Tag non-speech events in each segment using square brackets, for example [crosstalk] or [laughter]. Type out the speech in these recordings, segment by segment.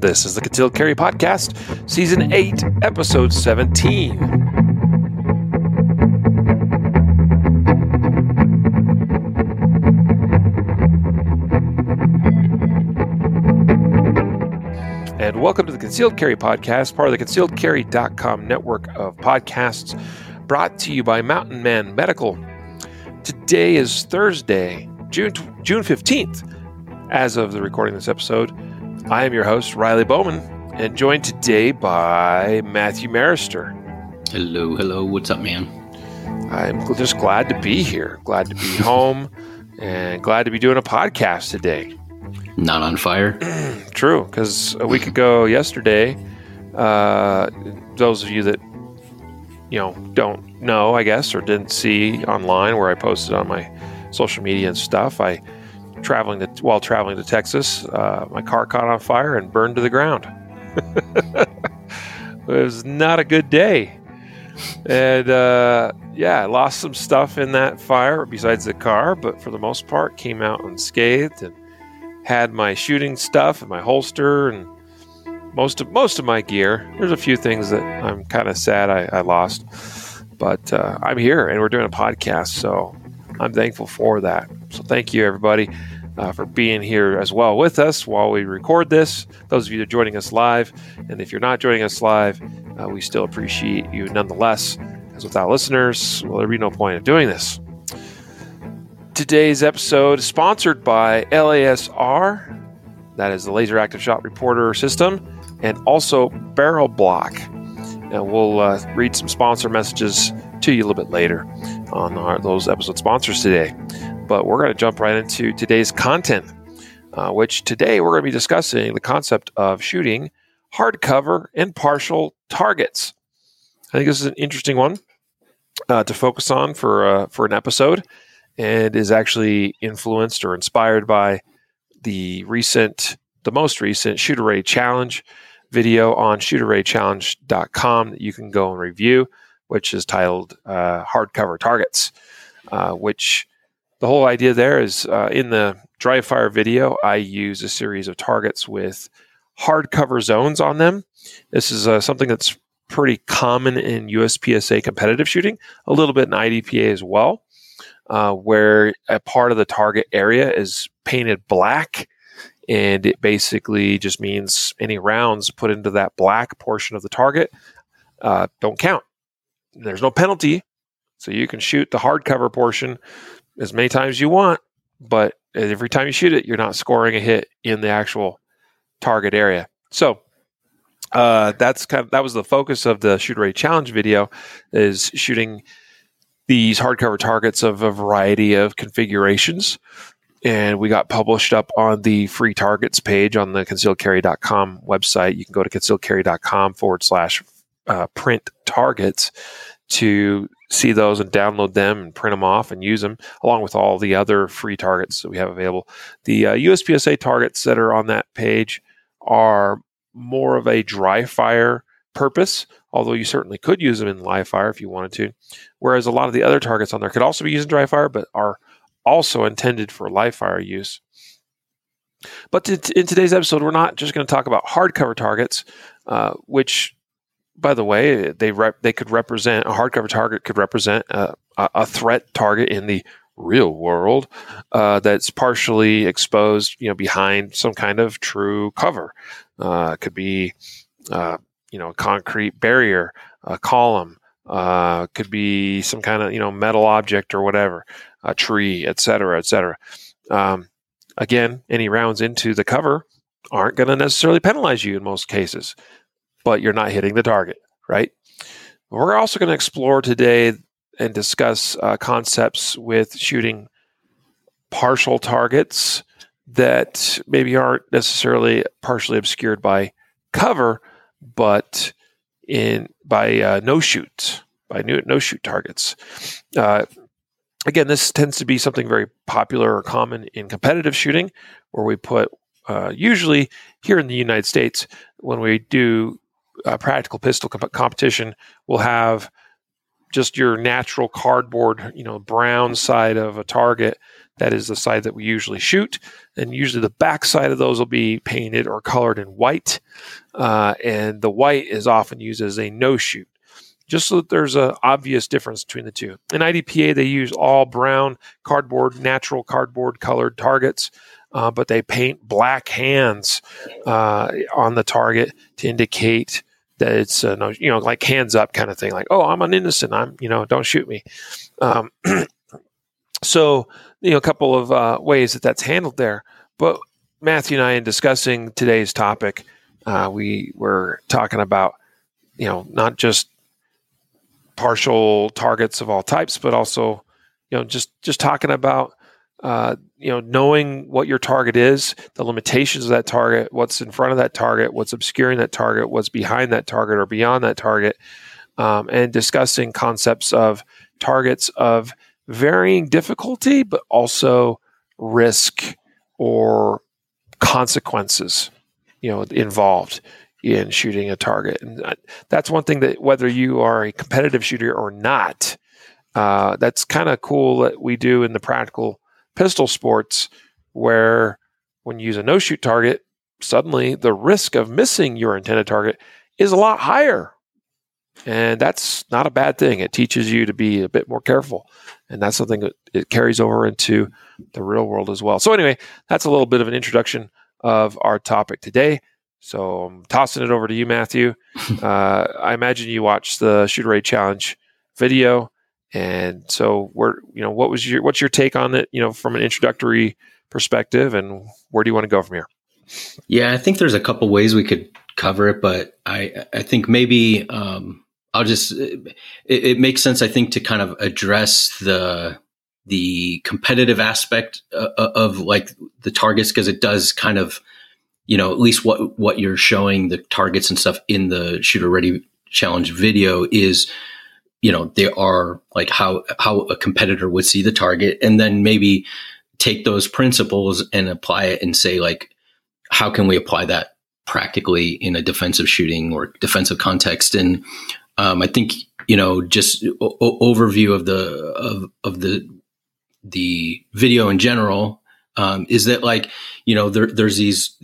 This is the Concealed Carry Podcast, Season 8, Episode 17. And welcome to the Concealed Carry Podcast, part of the concealedcarry.com network of podcasts brought to you by Mountain Man Medical. Today is Thursday, June, June 15th. As of the recording of this episode, I am your host, Riley Bowman, and joined today by Matthew Maruster. Hello, hello. What's up, man? I'm just glad to be here, glad to be [laughs] home, and glad to be doing a podcast today. Not on fire? [clears throat] True, because a week ago [laughs] yesterday, uh, those of you that you know don't know, I guess, or didn't see online where I posted on my social media and stuff, I traveling to, while traveling to Texas, uh, my car caught on fire and burned to the ground. [laughs] it was not a good day. And uh, yeah, I lost some stuff in that fire besides the car, but for the most part, came out unscathed and had my shooting stuff and my holster and most of most of my gear. There's a few things that I'm kind of sad I, I, lost, but uh, I'm here and we're doing a podcast, so I'm thankful for that. So thank you, everybody, uh, for being here as well with us while we record this. Those of you that are joining us live, and if you're not joining us live, uh, we still appreciate you nonetheless. As without listeners, well, there'd be no point of doing this. Today's episode is sponsored by LASR, that is the Laser Active Shot Reporter System, and also Barrel Block. And we'll uh, read some sponsor messages to you a little bit later on our, those episode sponsors today. But we're going to jump right into today's content, uh, which today we're going to be discussing the concept of shooting hardcover and partial targets. I think this is an interesting one uh, to focus on for uh, for an episode, and is actually influenced or inspired by the recent, the most recent Shooter Ready Challenge video on shooterreadychallenge.com that you can go and review which is titled uh, Hardcover Targets, uh, which the whole idea there is uh, in the dry fire video, I use a series of targets with hardcover zones on them. This is uh, something that's pretty common in USPSA competitive shooting, a little bit in IDPA as well, uh, where a part of the target area is painted black. And it basically just means any rounds put into that black portion of the target uh, don't count there's no penalty, so you can shoot the hardcover portion as many times as you want, but every time you shoot it, you're not scoring a hit in the actual target area. So uh, that's kind of that was the focus of the Shooter Ready Challenge video is shooting these hardcover targets of a variety of configurations. And we got published up on the free targets page on the concealedcarry.com website. You can go to concealedcarry.com forward slash uh, print targets to see those and download them and print them off and use them along with all the other free targets that we have available. The uh, USPSA targets that are on that page are more of a dry fire purpose, although you certainly could use them in live fire if you wanted to. Whereas a lot of the other targets on there could also be used in dry fire, but are also intended for live fire use. But in today's episode, we're not just going to talk about hardcover targets, uh, which by the way, they rep- they could represent a hardcover target could represent a, a threat target in the real world uh, that's partially exposed, you know, behind some kind of true cover. Uh, could be, uh, you know, a concrete barrier, a column. Uh, could be some kind of you know metal object or whatever, a tree, etc., etc. Um, again, any rounds into the cover aren't going to necessarily penalize you in most cases but you're not hitting the target, right? We're also going to explore today and discuss uh, concepts with shooting partial targets that maybe aren't necessarily partially obscured by cover, but in by uh, no shoot by no shoot targets. Uh, again, this tends to be something very popular or common in competitive shooting, where we put uh, usually here in the United States when we do uh, practical pistol comp- competition will have just your natural cardboard, you know, brown side of a target. That is the side that we usually shoot, and usually the back side of those will be painted or colored in white, uh, and the white is often used as a no shoot just so that there's an obvious difference between the two. In IDPA, they use all brown cardboard, natural cardboard colored targets, uh, but they paint black hands uh, on the target to indicate that it's uh, no, you know like hands up kind of thing, like oh I'm an innocent, I'm you know don't shoot me. Um, [clears throat] so you know a couple of uh, ways that that's handled there, but Matthew and I in discussing today's topic, uh, we were talking about you know not just partial targets of all types, but also, you know, just just talking about, uh, you know, knowing what your target is, the limitations of that target, what's in front of that target, what's obscuring that target, what's behind that target or beyond that target, um, and discussing concepts of targets of varying difficulty, but also risk or consequences, you know, involved in shooting a target. And that's one thing that whether you are a competitive shooter or not, uh, that's kind of cool that we do in the practical pistol sports where when you use a no shoot target, suddenly the risk of missing your intended target is a lot higher. And that's not a bad thing. It teaches you to be a bit more careful. And that's something that it carries over into the real world as well. So, anyway, that's a little bit of an introduction of our topic today. So I'm tossing it over to you, Matthew. [laughs] Uh, I imagine you watched the Shooter Ready Challenge video, and so where you know what was your what's your take on it? You know, from an introductory perspective, and where do you want to go from here? Yeah, I think there's a couple ways we could cover it, but I I think maybe um, I'll just it, it makes sense. I think to kind of address the the competitive aspect of, uh, of like the targets because it does kind of you know, at least what what you're showing the targets and stuff in the shooter ready challenge video is, you know, they are like how how a competitor would see the target, and then maybe take those principles and apply it and say like, how can we apply that practically in a defensive shooting or defensive context? And um, I think you know, just o- overview of the of of the the video in general um, is that like you know there, there's these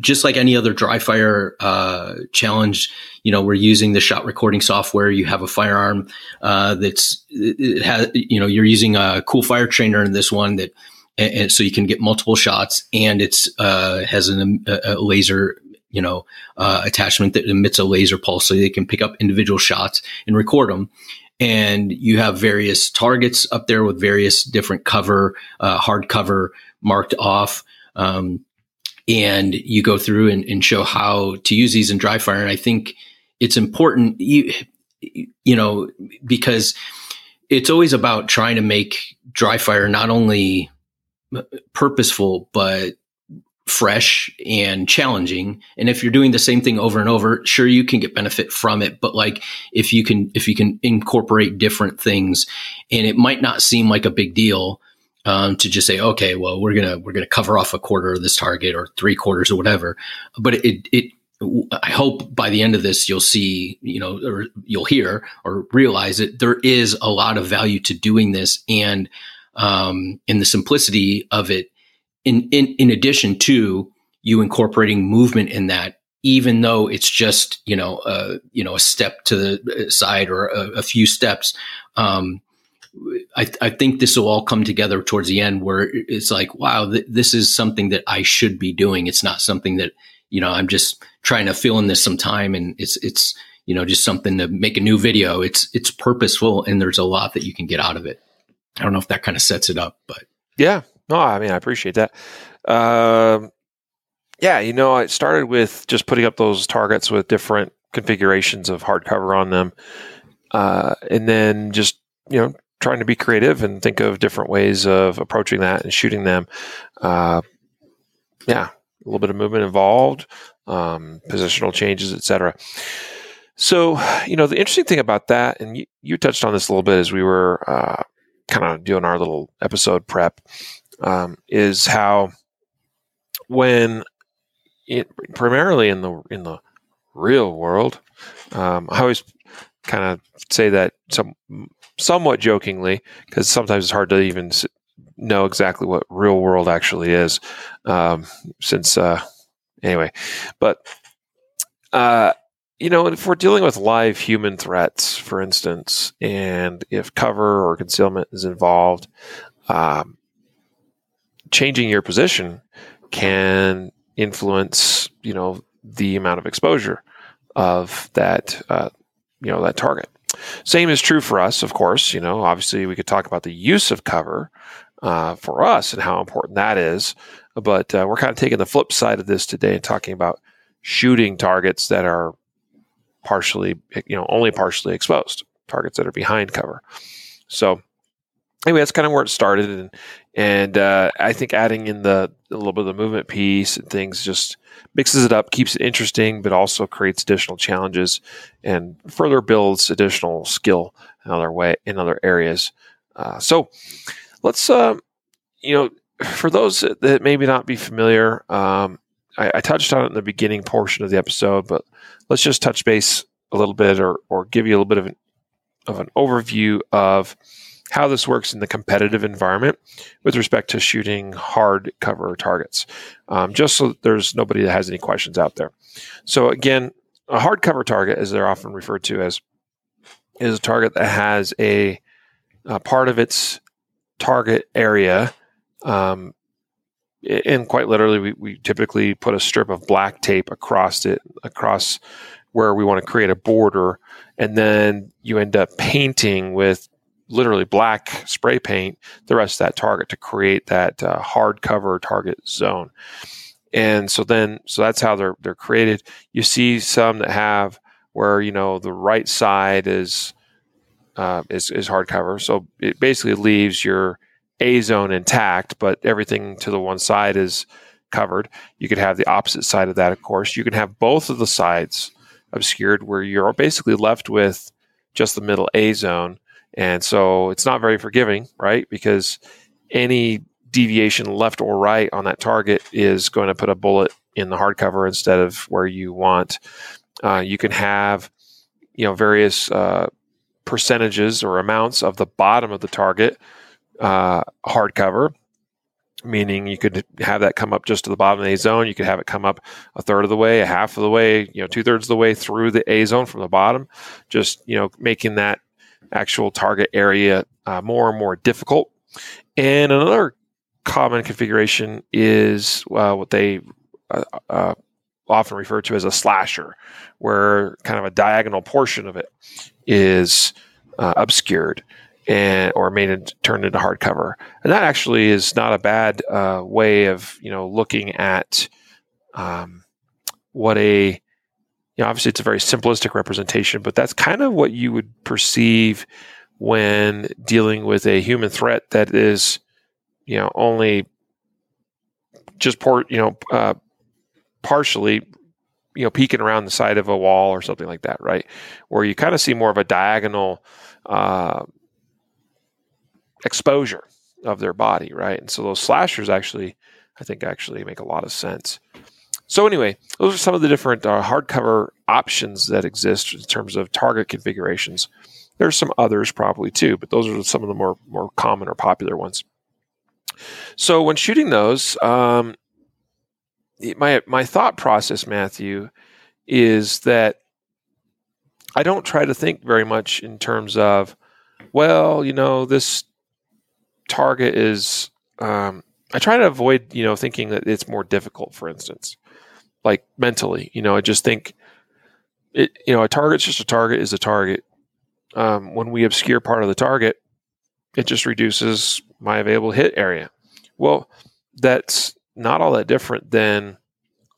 just like any other dry fire uh, challenge, you know, we're using the shot recording software. You have a firearm uh, that's it has, you know, you're using a CoolFire trainer in this one that, and so you can get multiple shots, and it's uh, has an, a laser, you know, uh, attachment that emits a laser pulse, so they can pick up individual shots and record them. And you have various targets up there with various different cover, uh, hard cover marked off. Um, and you go through and, and show how to use these in dry fire. And I think it's important, you, you know, because it's always about trying to make dry fire not only purposeful, but fresh and challenging and if you're doing the same thing over and over sure you can get benefit from it but like if you can if you can incorporate different things and it might not seem like a big deal um, to just say, okay, well, we're gonna we're gonna cover off a quarter of this target or three quarters or whatever. But it it I hope by the end of this you'll see, you know, or you'll hear or realize that there is a lot of value to doing this, and um, in the simplicity of it. In in in addition to you incorporating movement in that even though it's just you know uh, you know a step to the side or a, a few steps um, I, I, think this will all come together towards the end where it's like, wow, th- this is something that I should be doing. It's not something that, you know, I'm just trying to fill in this some time and it's, it's, you know, just something to make a new video. It's, it's purposeful and there's a lot that you can get out of it. I don't know if that kind of sets it up, but. Yeah. No, I mean, I appreciate that. Um, yeah, you know, I started with just putting up those targets with different configurations of hardcover on them. Uh, and then just, you know, trying to be creative and think of different ways of approaching that and shooting them. Uh, yeah, a little bit of movement involved, um, positional changes, etc. So, you know, the interesting thing about that, and you, you touched on this a little bit as we were uh, kind of doing our little episode prep, um, is how when it primarily in the in the real world, um, I always kind of say that some somewhat jokingly because sometimes it's hard to even know exactly what real world actually is. Um, since uh, anyway, but uh, you know, if we're dealing with live human threats, for instance, and if cover or concealment is involved, um, changing your position can influence, you know, the amount of exposure of that, uh, you know, that target. Same is true for us, of course. You know, obviously, we could talk about the use of cover uh, for us and how important that is. But uh, we're kind of taking the flip side of this today and talking about shooting targets that are partially, you know, only partially exposed, targets that are behind cover. So anyway, that's kind of where it started, and and uh, I think adding in the a little bit of the movement piece and things just mixes it up, keeps it interesting, but also creates additional challenges and further builds additional skill in other way in other areas. Uh, so let's uh, you know for those that maybe not be familiar, um, I, I, touched on it in the beginning portion of the episode, but let's just touch base a little bit or or give you a little bit of an of an overview of how this works in the competitive environment with respect to shooting hard cover targets, um, just so there's nobody that has any questions out there. So again, a hard cover target, as they're often referred to as, is a target that has a, a part of its target area. Um, and quite literally, we, we typically put a strip of black tape across it, across where we want to create a border, and then you end up painting with literally black spray paint the rest of that target to create that uh, hard cover target zone. And so then, so that's how they're they're created. You see some that have where you know the right side is uh, is, is hardcover. So it basically leaves your A zone intact, but everything to the one side is covered. You could have the opposite side of that, of course. You can have both of the sides obscured where you're basically left with just the middle A zone. And so it's not very forgiving, right? Because any deviation left or right on that target is going to put a bullet in the hardcover instead of where you want. Uh, you can have, you know, various uh, percentages or amounts of the bottom of the target uh, hardcover, meaning you could have that come up just to the bottom of the A zone. You could have it come up a third of the way, a half of the way, you know, two thirds of the way through the A zone from the bottom, just, you know, making that actual target area uh, more and more difficult. And another common configuration is uh, what they uh, uh often refer to as a slasher, where kind of a diagonal portion of it is uh, obscured and or made it turned into hardcover. And that actually is not a bad uh, way of you know looking at um, what a you know obviously it's a very simplistic representation, but that's kind of what you would perceive when dealing with a human threat that is you know only just port you know uh, partially you know peeking around the side of a wall or something like that, right? Where you kind of see more of a diagonal uh, exposure of their body, right? And so those slashers actually, I think, actually make a lot of sense. So anyway, those are some of the different uh, hardcover options that exist in terms of target configurations. There's some others probably too, but those are some of the more more common or popular ones. So when shooting those, um, my my thought process, Matthew, is that I don't try to think very much in terms of, well, you know, this target is. Um, I try to avoid, you know, thinking that it's more difficult. For instance, like mentally, you know, I just think it. You know, a target's just a target is a target. Um, when we obscure part of the target, it just reduces my available hit area. Well, that's not all that different than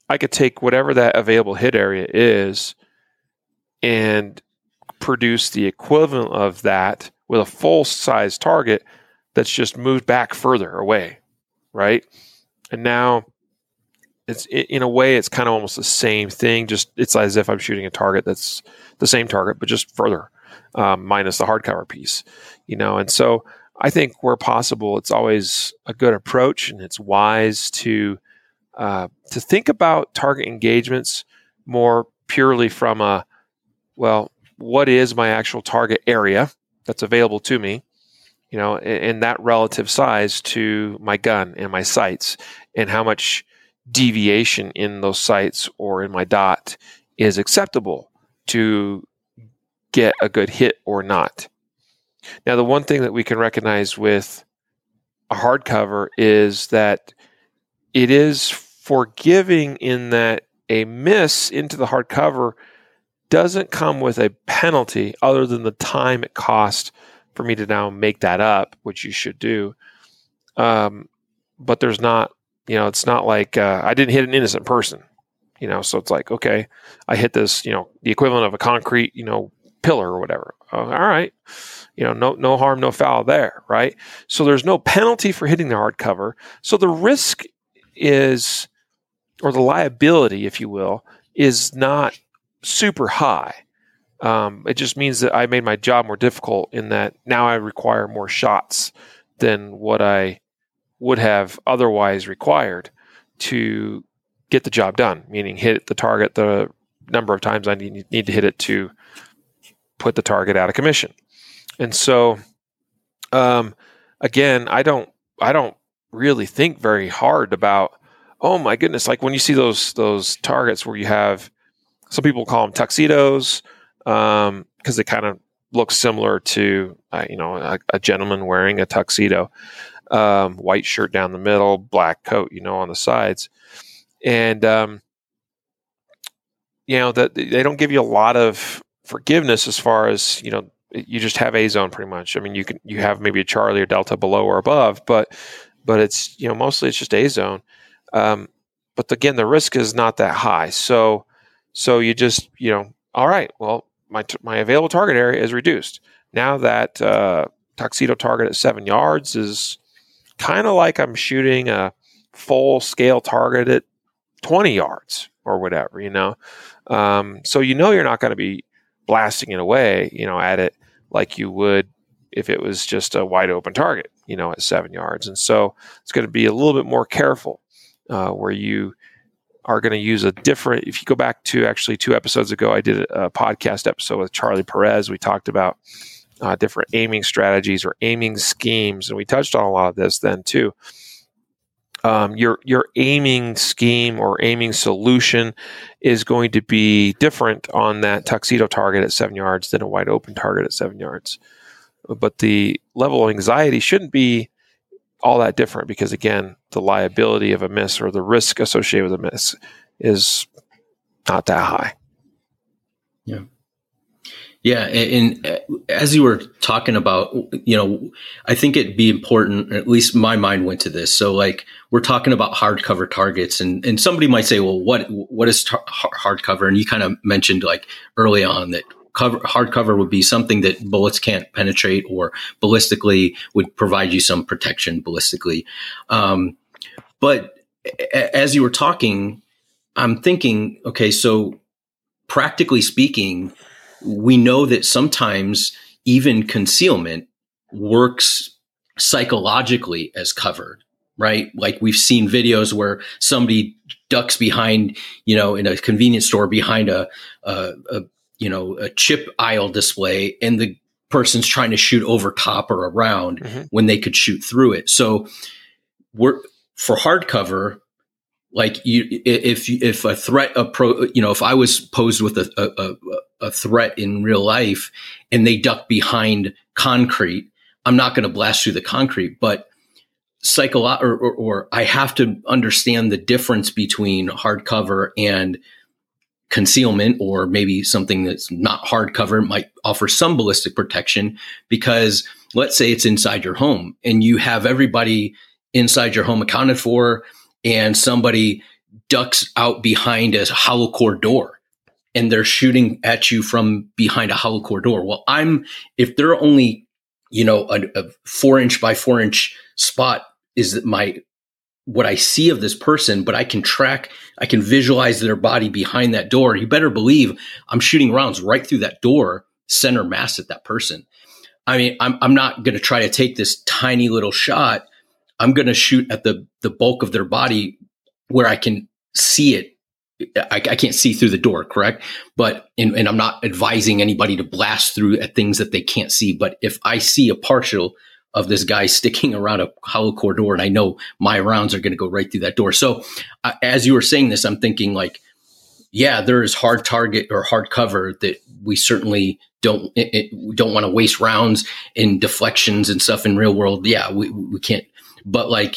I could take whatever that available hit area is and produce the equivalent of that with a full size target that's just moved back further away, right? And now it's in a way it's kind of almost the same thing. Just it's as if I'm shooting a target that's the same target but just further, um, minus the hardcover piece, you know. And so I think where possible, it's always a good approach, and it's wise to uh, to think about target engagements more purely from a well, what is my actual target area that's available to me, you know, in that relative size to my gun and my sights, and how much deviation in those sights or in my dot is acceptable to get a good hit or not. Now, the one thing that we can recognize with a hardcover is that it is forgiving in that a miss into the hardcover doesn't come with a penalty other than the time it cost for me to now make that up, which you should do. Um, but there's not, you know, it's not like uh, I didn't hit an innocent person, you know. So it's like, okay, I hit this, you know, the equivalent of a concrete, you know, pillar or whatever. Uh, all right, you know, no no harm, no foul there, right? So there's no penalty for hitting the hardcover. So the risk is, or the liability, if you will, is not super high. Um, it just means that I made my job more difficult in that now I require more shots than what I would have otherwise required to get the job done, meaning hit the target the number of times I need, need to hit it to put the target out of commission. And so, um, again, I don't, I don't really think very hard about, oh my goodness, like when you see those, those targets where you have some people call them tuxedos because um, they kind of look similar to uh, you know a, a, gentleman wearing a tuxedo, um, white shirt down the middle, black coat, you know, on the sides, and um, you know that they don't give you a lot of forgiveness as far as you know you just have a zone pretty much. I mean, you can you have maybe a Charlie or Delta below or above, but but it's you know mostly it's just a zone. Um, but again, the risk is not that high. So so you just, you know, all right, well, my, t- my available target area is reduced. Now that uh, tuxedo target at seven yards is kind of like I'm shooting a full scale target at 20 yards or whatever, you know. Um, so you know you're not going to be blasting it away, you know, at it like you would if it was just a wide open target, you know, at seven yards. And so it's going to be a little bit more careful uh, where you are going to use a different. If you go back to actually two episodes ago, I did a, podcast episode with Charlie Perez. We talked about uh, different aiming strategies or aiming schemes, and we touched on a lot of this then too. Um, your your aiming scheme or aiming solution is going to be different on that tuxedo target at seven yards than a wide open target at seven yards. But the level of anxiety shouldn't be all that different because again, the liability of a miss or the risk associated with a miss is not that high. Yeah. Yeah, and, and, uh, as you were talking about, you know, I think it'd be important. At least my mind went to this. So, like, we're talking about hardcover targets, and and somebody might say, well, what what is tar- hardcover? And you kind of mentioned like early on that cover hardcover would be something that bullets can't penetrate or ballistically would provide you some protection ballistically. Um, but a- as you were talking, I'm thinking, okay, so practically speaking, we know that sometimes even concealment works psychologically as covered, right? Like we've seen videos where somebody ducks behind, you know, in a convenience store behind a, a, a you know, a chip aisle display and the person's trying to shoot over top or around mm-hmm. when they could shoot through it. So we're for hardcover, like you, if if a threat pro, you know, if I was posed with a, a, a threat in real life and they duck behind concrete, I'm not going to blast through the concrete, but psycholo- or, or, or I have to understand the difference between hardcover and concealment or maybe something that's not hardcover might offer some ballistic protection because let's say it's inside your home and you have everybody inside your home accounted for and somebody ducks out behind a hollow core door and they're shooting at you from behind a hollow core door. Well, I'm, if they're only, you know, a, a four inch by four inch spot is my what I see of this person, but I can track, I can visualize their body behind that door. You better believe I'm shooting rounds right through that door, center mass at that person. I mean, I'm, I'm not going to try to take this tiny little shot. I'm going to shoot at the, the bulk of their body where I can see it I, I, can't see through the door, correct? But and, and I'm not advising anybody to blast through at things that they can't see. But if I see a partial of this guy [laughs] sticking around a hollow core door, and I know my rounds are going to go right through that door. So uh, as you were saying this, I'm thinking like, yeah, there is hard target or hard cover that we certainly don't it, it, don't want to waste rounds in deflections and stuff in real world. Yeah, we we can't. But like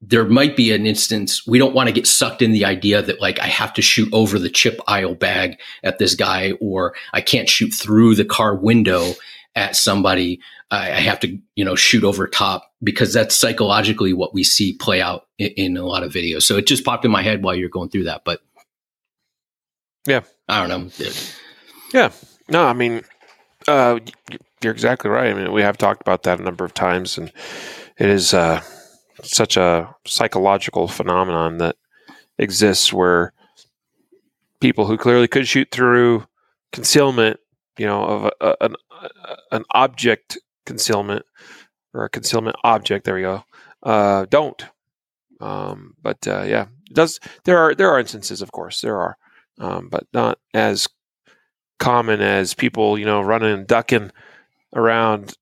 there might be an instance we don't want to get sucked in the idea that like I have to shoot over the chip aisle bag at this guy or I can't shoot through the car window at somebody. I, I have to, you know, shoot over top because that's psychologically what we see play out in, in, a lot of videos. So it just popped in my head while you're going through that. But yeah, I don't know. Yeah, no, I mean, uh, you're exactly right. I mean, we have talked about that a number of times, and it is. Uh, such a psychological phenomenon that exists where people who clearly could shoot through concealment, you know, of a, a, an, an object concealment or a concealment object. There we go. Uh, don't. Um, but uh, yeah, does there are there are instances, of course, there are, um, but not as common as people, you know, running and ducking around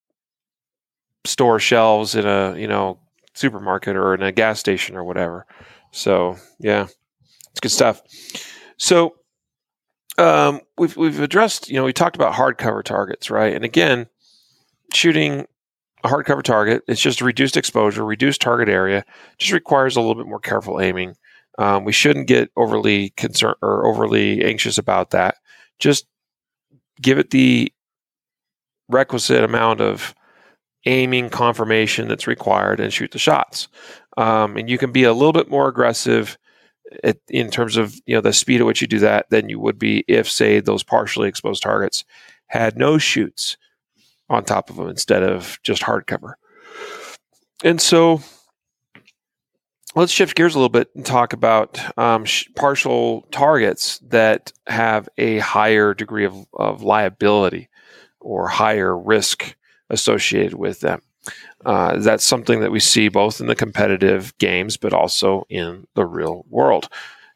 store shelves in a you know supermarket or in a gas station or whatever. So yeah, it's good stuff. So um, we've we've addressed, you know, we talked about hardcover targets, right? And again, shooting a hardcover target, it's just reduced exposure, reduced target area, just requires a little bit more careful aiming. Um, we shouldn't get overly concerned or overly anxious about that. Just give it the requisite amount of aiming confirmation that's required and shoot the shots. Um, and you can be a little bit more aggressive at, in terms of you know the speed at which you do that than you would be if, say, those partially exposed targets had no shoots on top of them instead of just hardcover. And so let's shift gears a little bit and talk about um, sh- partial targets that have a higher degree of, of liability or higher risk associated with them. Uh, that's something that we see both in the competitive games, but also in the real world.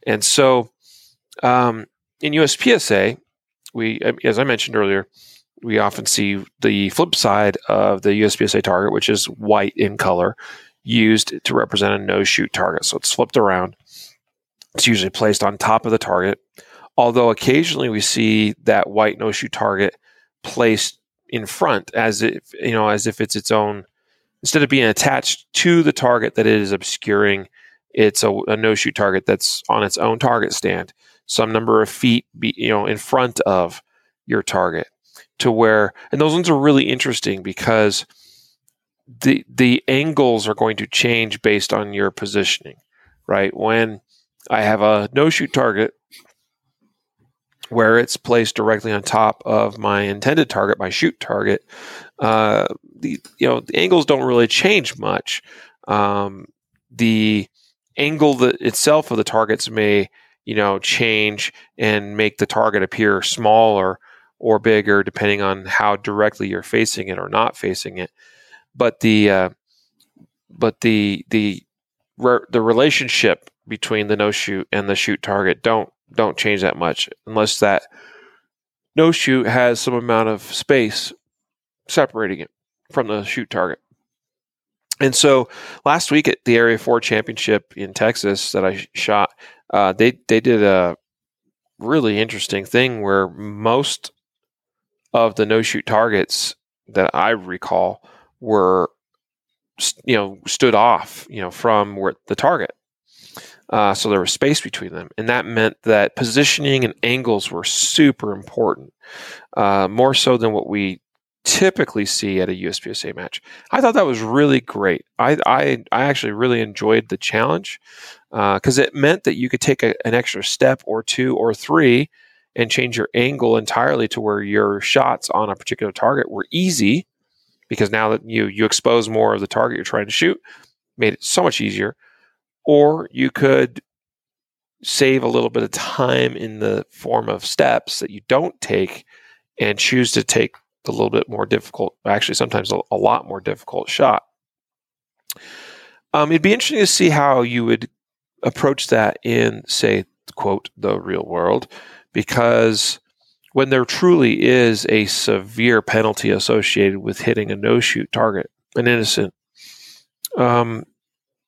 And so, um, in USPSA, we, as I mentioned earlier, we often see the flip side of the USPSA target, which is white in color, used to represent a no shoot target. So it's flipped around. It's usually placed on top of the target, although occasionally we see that white no shoot target placed in front as if you know as if it's its own instead of being attached to the target that it is obscuring it's a, a no shoot target that's on its own target stand some number of feet be, you know in front of your target to where and those ones are really interesting because the the angles are going to change based on your positioning right? When i have a no shoot target where it's placed directly on top of my intended target, my shoot target, uh, the you know the angles don't really change much. Um, the angle that itself of the targets may you know change and make the target appear smaller or bigger depending on how directly you're facing it or not facing it. But the uh, but the the the relationship between the no shoot and the shoot target don't don't change that much unless that no shoot has some amount of space separating it from the shoot target. And so last week at the Area 4 Championship in Texas that I shot, uh, they, they did a really interesting thing where most of the no shoot targets that I recall were, you know, stood off, you know, from where the target. Uh, so there was space between them. And that meant that positioning and angles were super important, uh, more so than what we typically see at a USPSA match. I thought that was really great. I, I, I actually really enjoyed the challenge because uh, it meant that you could take a, an extra step or two or three and change your angle entirely to where your shots on a particular target were easy because now that you you expose more of the target you're trying to shoot made it so much easier or you could save a little bit of time in the form of steps that you don't take and choose to take the little bit more difficult, actually, sometimes a, a lot more difficult shot. Um, it'd be interesting to see how you would approach that in, say, quote the real world because when there truly is a severe penalty associated with hitting a no shoot target, an innocent, um,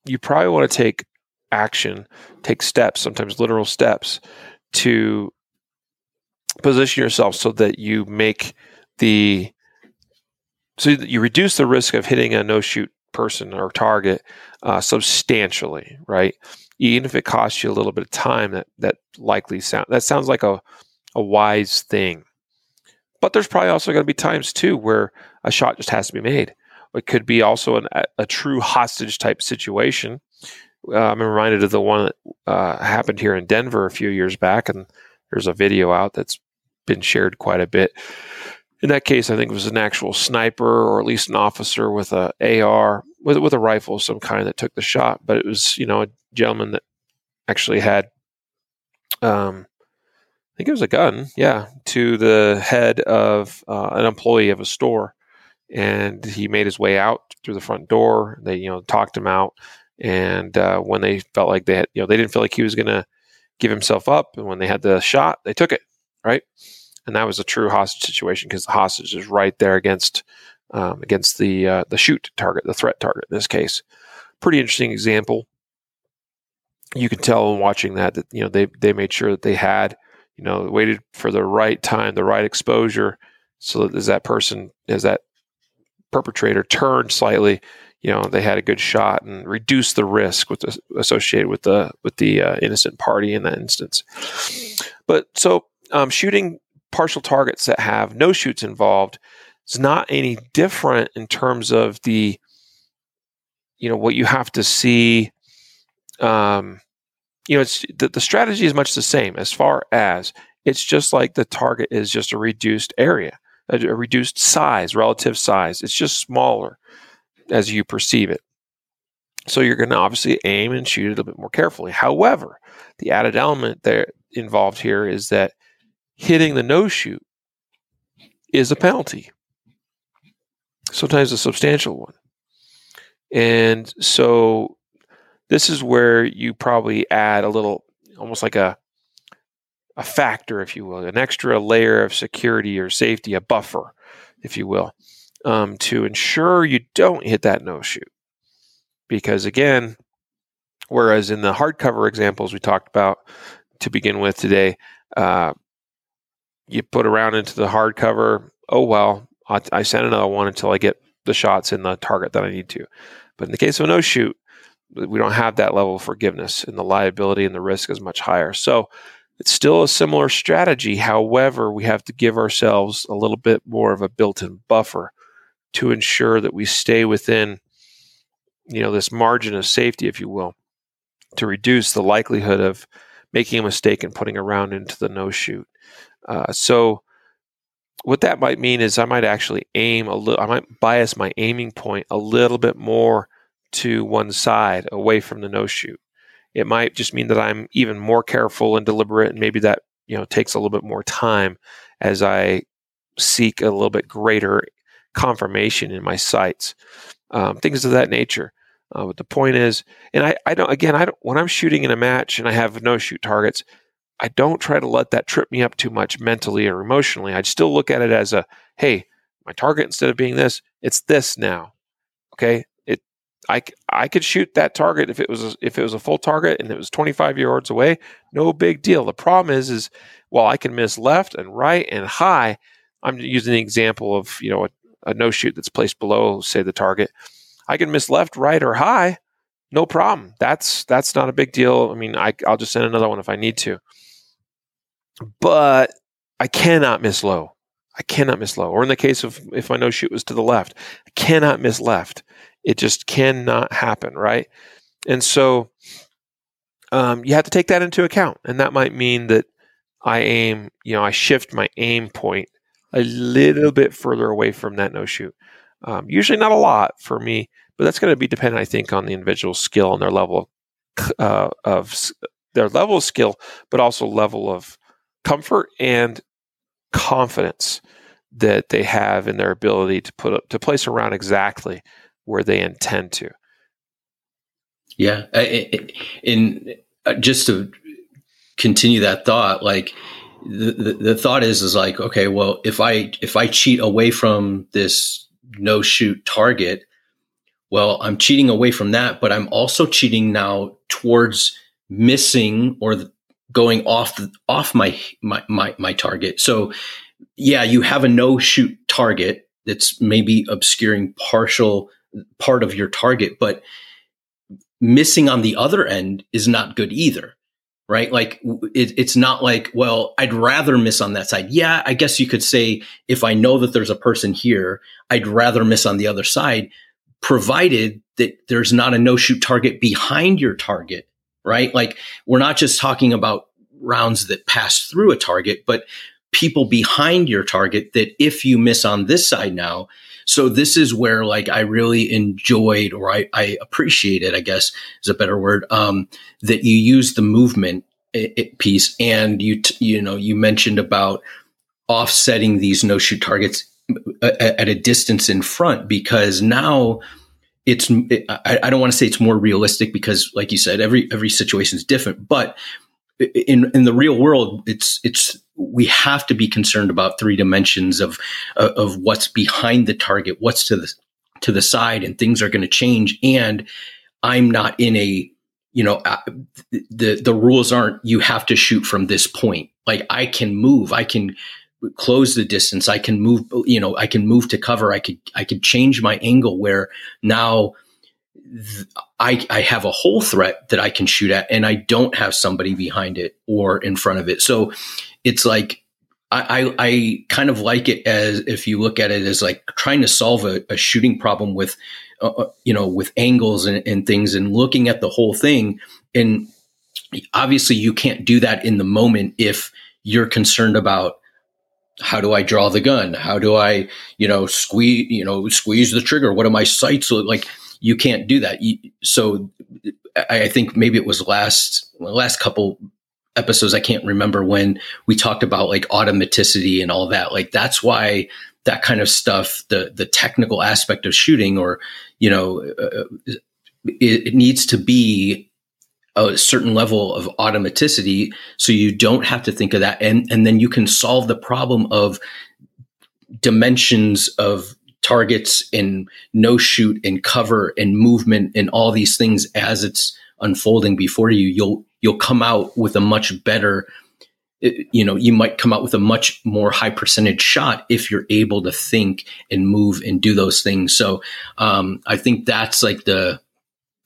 you probably want to take action, take steps, sometimes literal steps, to position yourself so that you make the so that you reduce the risk of hitting a no shoot person or target uh, substantially, right? Even if it costs you a little bit of time, that that likely sound that sounds like a a wise thing. But there's probably also going to be times too where a shot just has to be made. It could be also an, a, a true hostage type situation. Uh, I'm reminded of the one that uh, happened here in Denver a few years back, and there's a video out that's been shared quite a bit in that case, I think it was an actual sniper or at least an officer with a AR with with a rifle of some kind that took the shot. But it was you know a gentleman that actually had, um, I think it was a gun, yeah, to the head of uh, an employee of a store, and he made his way out through the front door. They you know talked him out, and uh, when they felt like they had you know they didn't feel like he was going to give himself up, and when they had the shot, they took it right and that was a true hostage situation because the hostage is right there against um, against the uh, the shoot target, the threat target in this case. Pretty interesting example. You can tell in watching that that you know they they made sure that they had you know waited for the right time, the right exposure, so that as that person as that perpetrator turned slightly, you know they had a good shot and reduced the risk with the, associated with the with the uh, innocent party in that instance. But so um, shooting partial targets that have no shoots involved is not any different in terms of the you know what you have to see um, you know it's the, the strategy is much the same as far as it's just like the target is just a reduced area a, a reduced size relative size it's just smaller as you perceive it. So you're going to obviously aim and shoot it a bit more carefully. However the added element there involved here is that hitting the no shoot is a penalty, sometimes a substantial one. And so this is where you probably add a little, almost like a a factor, if you will, an extra layer of security or safety, a buffer, if you will, um, to ensure you don't hit that no shoot. Because again, whereas in the hardcover examples we talked about to begin with today, uh, you put a round into the hardcover. Oh well, I, I send another one until I get the shots in the target that I need to. But in the case of a no shoot, we don't have that level of forgiveness, and the liability and the risk is much higher. So it's still a similar strategy. However, we have to give ourselves a little bit more of a built-in buffer to ensure that we stay within, you know, this margin of safety, if you will, to reduce the likelihood of making a mistake and putting a round into the no shoot. Uh, so what that might mean is I might actually aim a little, I might bias my aiming point a little bit more to one side away from the no shoot. It might just mean that I'm even more careful and deliberate, and maybe that you know takes a little bit more time as I seek a little bit greater confirmation in my sights, um, things of that nature. Uh, but the point is, and I, I don't again, I don't when I'm shooting in a match and I have no shoot targets, I don't try to let that trip me up too much mentally or emotionally. I'd still look at it as a, hey, my target instead of being this, it's this now. Okay, it, I, I could shoot that target if it was a, if it was a full target and it was 25 yards away, no big deal. The problem is, is while I can miss left and right and high, I'm using the example of you know a, a no shoot that's placed below, say the target. I can miss left, right, or high, no problem. That's that's not a big deal. I mean, I, I'll just send another one if I need to but I cannot miss low. I cannot miss low. Or in the case of if my no shoot was to the left, I cannot miss left. It just cannot happen, right? And so um, you have to take that into account. And that might mean that I aim, you know, I shift my aim point a little bit further away from that no shoot. Um, usually not a lot for me, but that's going to be dependent, I think, on the individual skill and their level of, uh, of their level of skill, but also level of comfort and confidence that they have in their ability to put up, to place around exactly where they intend to. Yeah, in uh, just to continue that thought, like the, the, the thought is is like, okay, well, if I if I cheat away from this no shoot target, well, I'm cheating away from that, but I'm also cheating now towards missing or going off off my my my, my target. So yeah, you have a no shoot target that's maybe obscuring partial part of your target, but missing on the other end is not good either. Right. Like it, it's not like, well, I'd rather miss on that side. Yeah. I guess you could say if I know that there's a person here, I'd rather miss on the other side, provided that there's not a no shoot target behind your target. Right. Like we're not just talking about rounds that pass through a target, but people behind your target that if you miss on this side now, so this is where like I really enjoyed or I, I appreciated, I guess is a better word, um, that you use the movement piece and you, t- you know, you mentioned about offsetting these no shoot targets uh, at a distance in front because now it's I, I don't want to say it's more realistic because like you said every every situation is different but in in the real world, it's it's we have to be concerned about three dimensions of of what's behind the target, what's to the to the side, and things are going to change. And I'm not in a you know uh, the the rules aren't you have to shoot from this point. Like I can move, I can close the distance, I can move. You know, I can move to cover. I could I could change my angle where now I, I have a whole threat that I can shoot at, and I don't have somebody behind it or in front of it. So it's like I, I, I kind of like it as if you look at it as like trying to solve a, a shooting problem with, uh, uh, you know, with angles and, and things, and looking at the whole thing. And obviously, you can't do that in the moment if you're concerned about how do I draw the gun? How do I, you know, squeeze, you know, squeeze the trigger? What do my sights look like? You can't do that. You, so I, think maybe it was last last couple episodes. I can't remember when we talked about like automaticity and all that. Like that's why that kind of stuff, the the technical aspect of shooting, or you know, uh, it, it needs to be a certain level of automaticity so you don't have to think of that and and then you can solve the problem of dimensions of targets and no shoot and cover and movement and all these things as it's unfolding before you you'll you'll come out with a much better eh, you know you might come out with a much more high percentage shot if you're able to think and move and do those things. So um, i think that's like the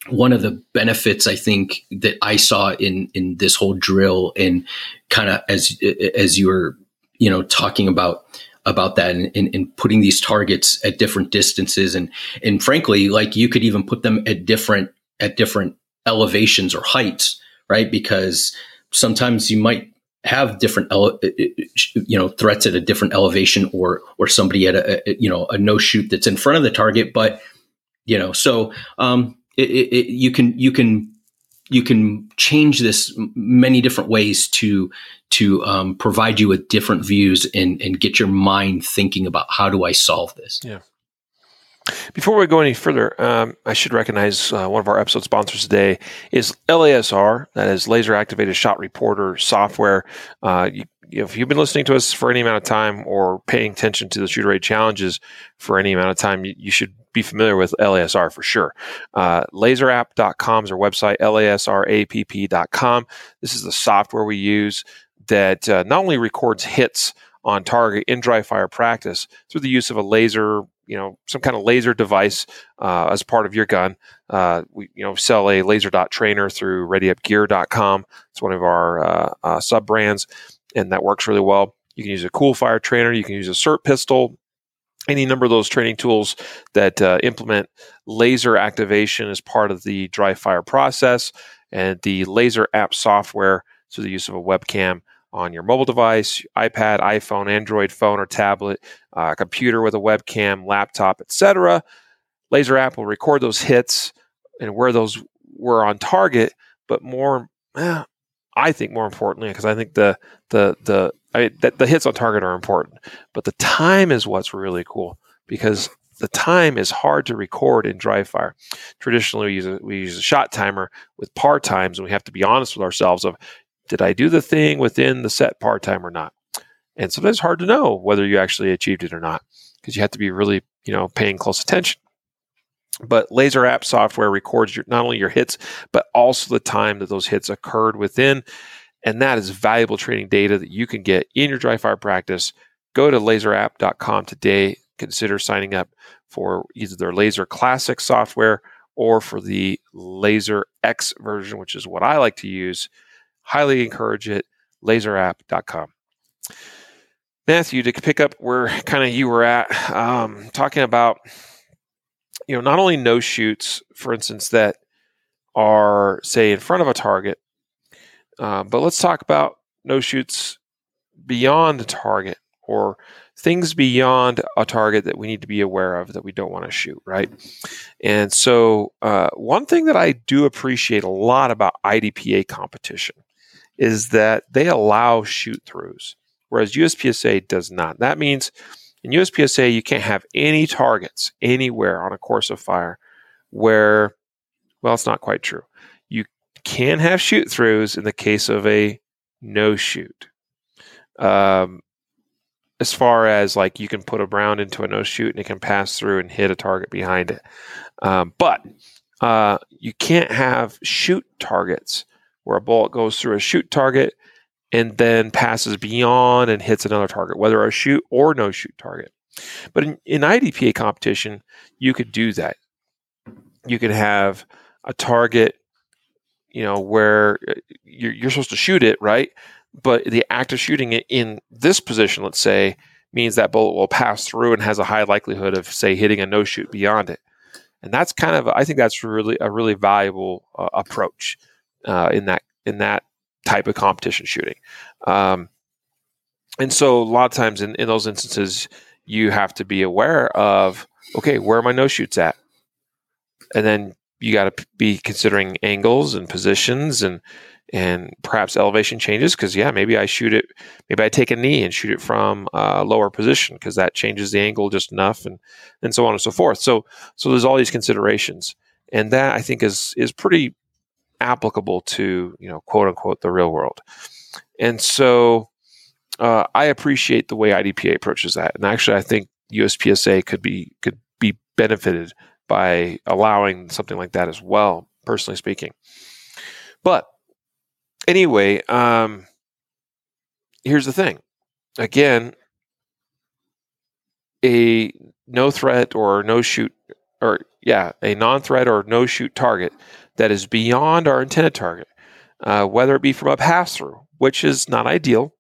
one of the benefits i think that i saw in in this whole drill and kind of as eh, eh, as you were you know talking about about that and, and, and, putting these targets at different distances. And and frankly like you could even put them at different at different elevations or heights right? Because sometimes you might have different ele- uh, uh, you know threats at a different elevation or or somebody at a, a you know a no shoot that's in front of the target. But you know so um it, it, you can you can you can change this many different ways to to um, provide you with different views and and get your mind thinking about how do I solve this. Yeah. Before we go any further, um, I should recognize uh, one of our episode sponsors today is LASR, that is Laser Activated Shot Reporter software. Uh, you, if you've been listening to us for any amount of time or paying attention to the Shooter Ready challenges for any amount of time, you, you should be familiar with LASR for sure. Uh, laserapp.com is our website, lasrapp.com. This is the software we use that uh, not only records hits on target in dry fire practice through the use of a laser, you know, some kind of laser device uh, as part of your gun. Uh, we, you know, sell a laser dot trainer through readyupgear.com. It's one of our uh, uh, sub brands, and that works really well. You can use a CoolFire trainer. You can use a SIRT pistol any number of those training tools that uh, implement laser activation as part of the dry fire process and the laser app software through the use of a webcam on your mobile device ipad iphone android phone or tablet uh, computer with a webcam laptop etc laser app will record those hits and where those were on target but more eh, i think more importantly because i think the the the I mean, the, the hits on target are important, but the time is what's really cool because the time is hard to record in dry fire. Traditionally, we use a, we use a shot timer with par times, and we have to be honest with ourselves of Did I do the thing within the set par time or not? And sometimes it's hard to know whether you actually achieved it or not because you have to be really, you know, paying close attention. But Laser App software records your, not only your hits, but also the time that those hits occurred within. And that is valuable training data that you can get in your dry fire practice. Go to laserapp.com today. Consider signing up for either their Laser Classic software or for the Laser X version, which is what I like to use. Highly encourage it. Laserapp.com. Matthew, to pick up where kind of you were at, um, talking about you know not only no shoots, for instance, that are say in front of a target, uh, but let's talk about no shoots beyond the target or things beyond a target that we need to be aware of that we don't want to shoot, right? And so, uh, one thing that I do appreciate a lot about IDPA competition is that they allow shoot throughs, whereas USPSA does not. That means in USPSA, you can't have any targets anywhere on a course of fire where, well, it's not quite true. Can have shoot throughs in the case of a no shoot. Um, as far as like you can put a round into a no shoot and it can pass through and hit a target behind it. Um, but uh, you can't have shoot targets where a bullet goes through a shoot target and then passes beyond and hits another target, whether a shoot or no shoot target. But in, in IDPA competition, you could do that. You could have a target, you know, where uh, you're, you're supposed to shoot it, right? But the act of shooting it in this position, let's say, means that bullet will pass through and has a high likelihood of, say, hitting a no shoot beyond it. And that's kind of, I think that's really a really valuable uh, approach uh, in that in that type of competition shooting. Um, and so a lot of times in, in those instances, you have to be aware of, okay, where are my no shoots at? And then you got to be considering angles and positions and and perhaps elevation changes because yeah maybe i shoot it maybe i take a knee and shoot it from a lower position because that changes the angle just enough and and so on and so forth. So so there's all these considerations and that i think is is pretty applicable to you know quote unquote the real world. And so uh, i appreciate the way idpa approaches that and actually i think uspsa could be could be benefited by allowing something like that as well personally speaking. But anyway um, here's the thing. Again a no threat or no shoot or yeah a non-threat or no shoot target that is beyond our intended target, uh, whether it be from a pass through, which is not ideal,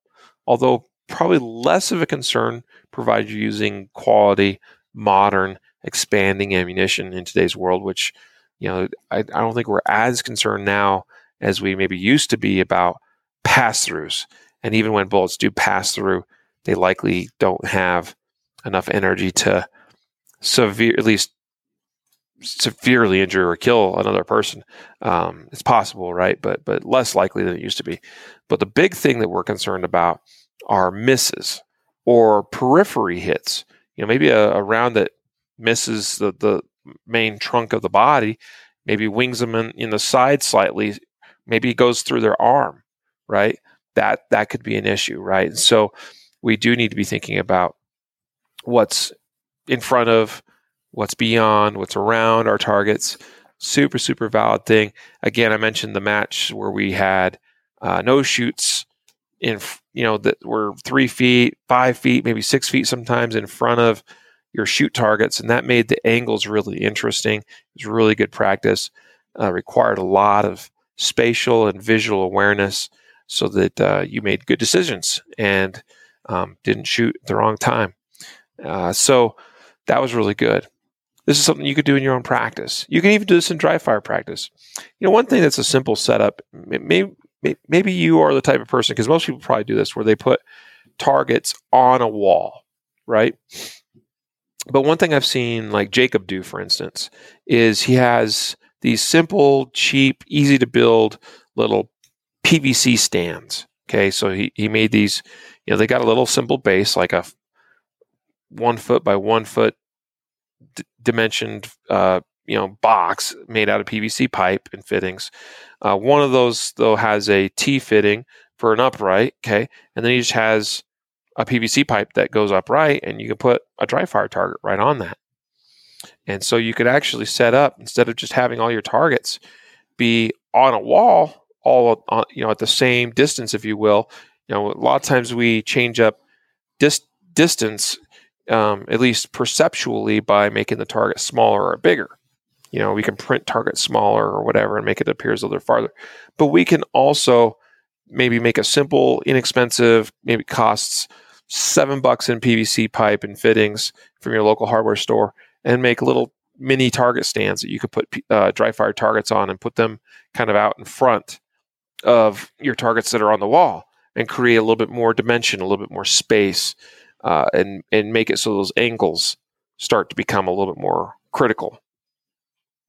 although probably less of a concern provided you're using quality, modern, expanding ammunition in today's world, which, you know, I, I don't think we're as concerned now as we maybe used to be about pass throughs. And even when bullets do pass through, they likely don't have enough energy to severe, at least severely injure or kill another person. Um, it's possible, right? But but less likely than it used to be. But the big thing that we're concerned about are misses or periphery hits. You know, maybe a, a round that misses the the main trunk of the body, maybe wings them in, in the side slightly, maybe goes through their arm, right? That that could be an issue, right? And so we do need to be thinking about what's in front of what's beyond, what's around our targets. Super, super valid thing. Again, I mentioned the match where we had uh, no shoots in, you know, that were three feet, five feet, maybe six feet sometimes in front of your shoot targets. And that made the angles really interesting. It was really good practice. Uh, required a lot of spatial and visual awareness so that uh, you made good decisions and um, didn't shoot at the wrong time. Uh, so that was really good. This is something you could do in your own practice. You can even do this in dry fire practice. You know, one thing that's a simple setup, maybe, maybe you are the type of person, because most people probably do this, where they put targets on a wall, right? But one thing I've seen, like Jacob do, for instance, is he has these simple, cheap, easy to build little PVC stands. Okay, so he, he made these, you know, they got a little simple base, like a one foot by one foot d- dimensioned uh, you know box made out of PVC pipe and fittings. Uh, one of those though has a T fitting for an upright, okay, and then he just has a PVC pipe that goes upright, and you can put a dry fire target right on that. And so you could actually set up instead of just having all your targets be on a wall, all on, you know at the same distance, if you will. You know, a lot of times we change up dis- distance, um, at least perceptually, by making the target smaller or bigger. You know, we can print targets smaller or whatever and make it appear as though they're farther. But we can also maybe make a simple, inexpensive, maybe costs seven bucks in PVC pipe and fittings from your local hardware store and make little mini target stands that you could put uh, dry fire targets on and put them kind of out in front of your targets that are on the wall and create a little bit more dimension, a little bit more space, uh, and and make it so those angles start to become a little bit more critical.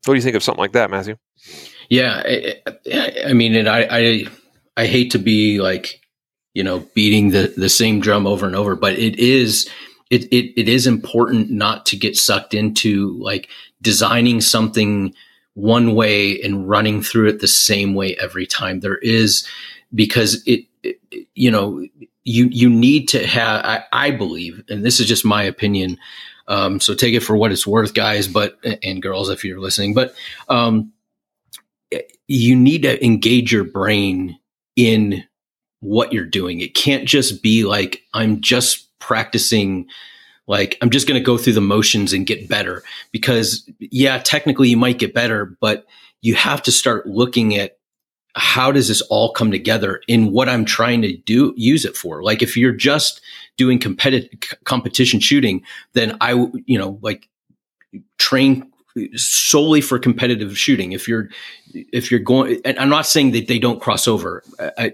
What do you think of something like that, Matthew? Yeah, I, I mean, and I, I I hate to be like you know beating the the same drum over and over, but it is it, it, it is important not to get sucked into like designing something one way and running through it the same way every time. There is because it, it you know you you need to have I, I, believe and this is just my opinion um, so take it for what it's worth guys but and girls if you're listening but um, you need to engage your brain in what you're doing. It can't just be like i'm just practicing like i'm just going to go through the motions and get better. Because yeah technically you might get better but you have to start looking at how does this all come together in what i'm trying to do use it for. Like if you're just doing competitive competition shooting then i you know like train solely for competitive shooting if you're if you're going and i'm not saying that they don't cross over I,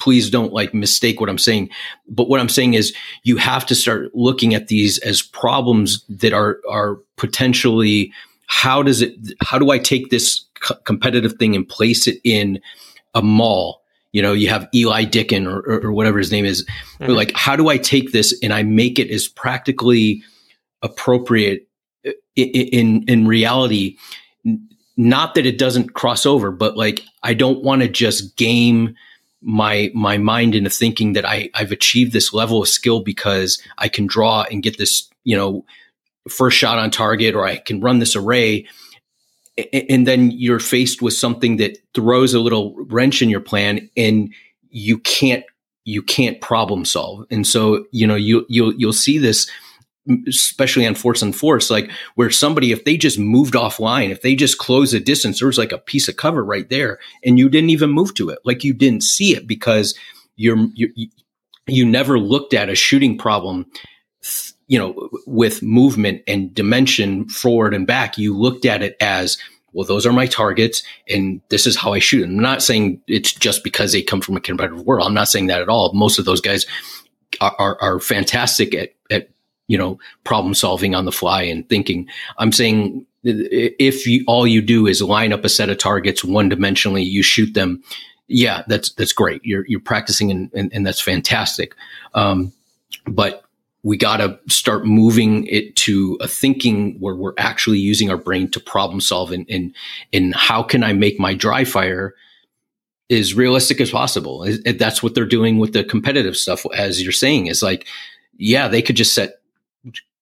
please don't like mistake what I'm saying. But what I'm saying is you have to start looking at these as problems that are are potentially how does it how do I take this c- competitive thing and place it in a mall? You know, you have Eli Dicken or, or, or whatever his name is. Mm-hmm. Like, how do I take this and I make it as practically appropriate in, in, reality? Not that it doesn't cross over, but like, I don't want to just game my my mind into thinking that I I've achieved this level of skill because I can draw and get this you know first shot on target or I can run this array and then you're faced with something that throws a little wrench in your plan and you can't you can't problem solve and so you know you you'll you'll see this especially on force and force, like where somebody, if they just moved offline, if they just closed the distance, there was like a piece of cover right there and you didn't even move to it. Like you didn't see it because you're, you you never looked at a shooting problem, you know, with movement and dimension forward and back. You looked at it as, well, those are my targets and this is how I shoot. I'm not saying it's just because they come from a competitive world. I'm not saying that at all. Most of those guys are, are, are fantastic at, at you know, problem solving on the fly and thinking. I'm saying if you, all you do is line up a set of targets one dimensionally, you shoot them. Yeah, that's that's great. You're you're practicing and and, and that's fantastic. Um, but we got to start moving it to a thinking where we're actually using our brain to problem solve and and, and how can I make my dry fire as realistic as possible. That's what they're doing with the competitive stuff, as you're saying, is like, yeah, they could just set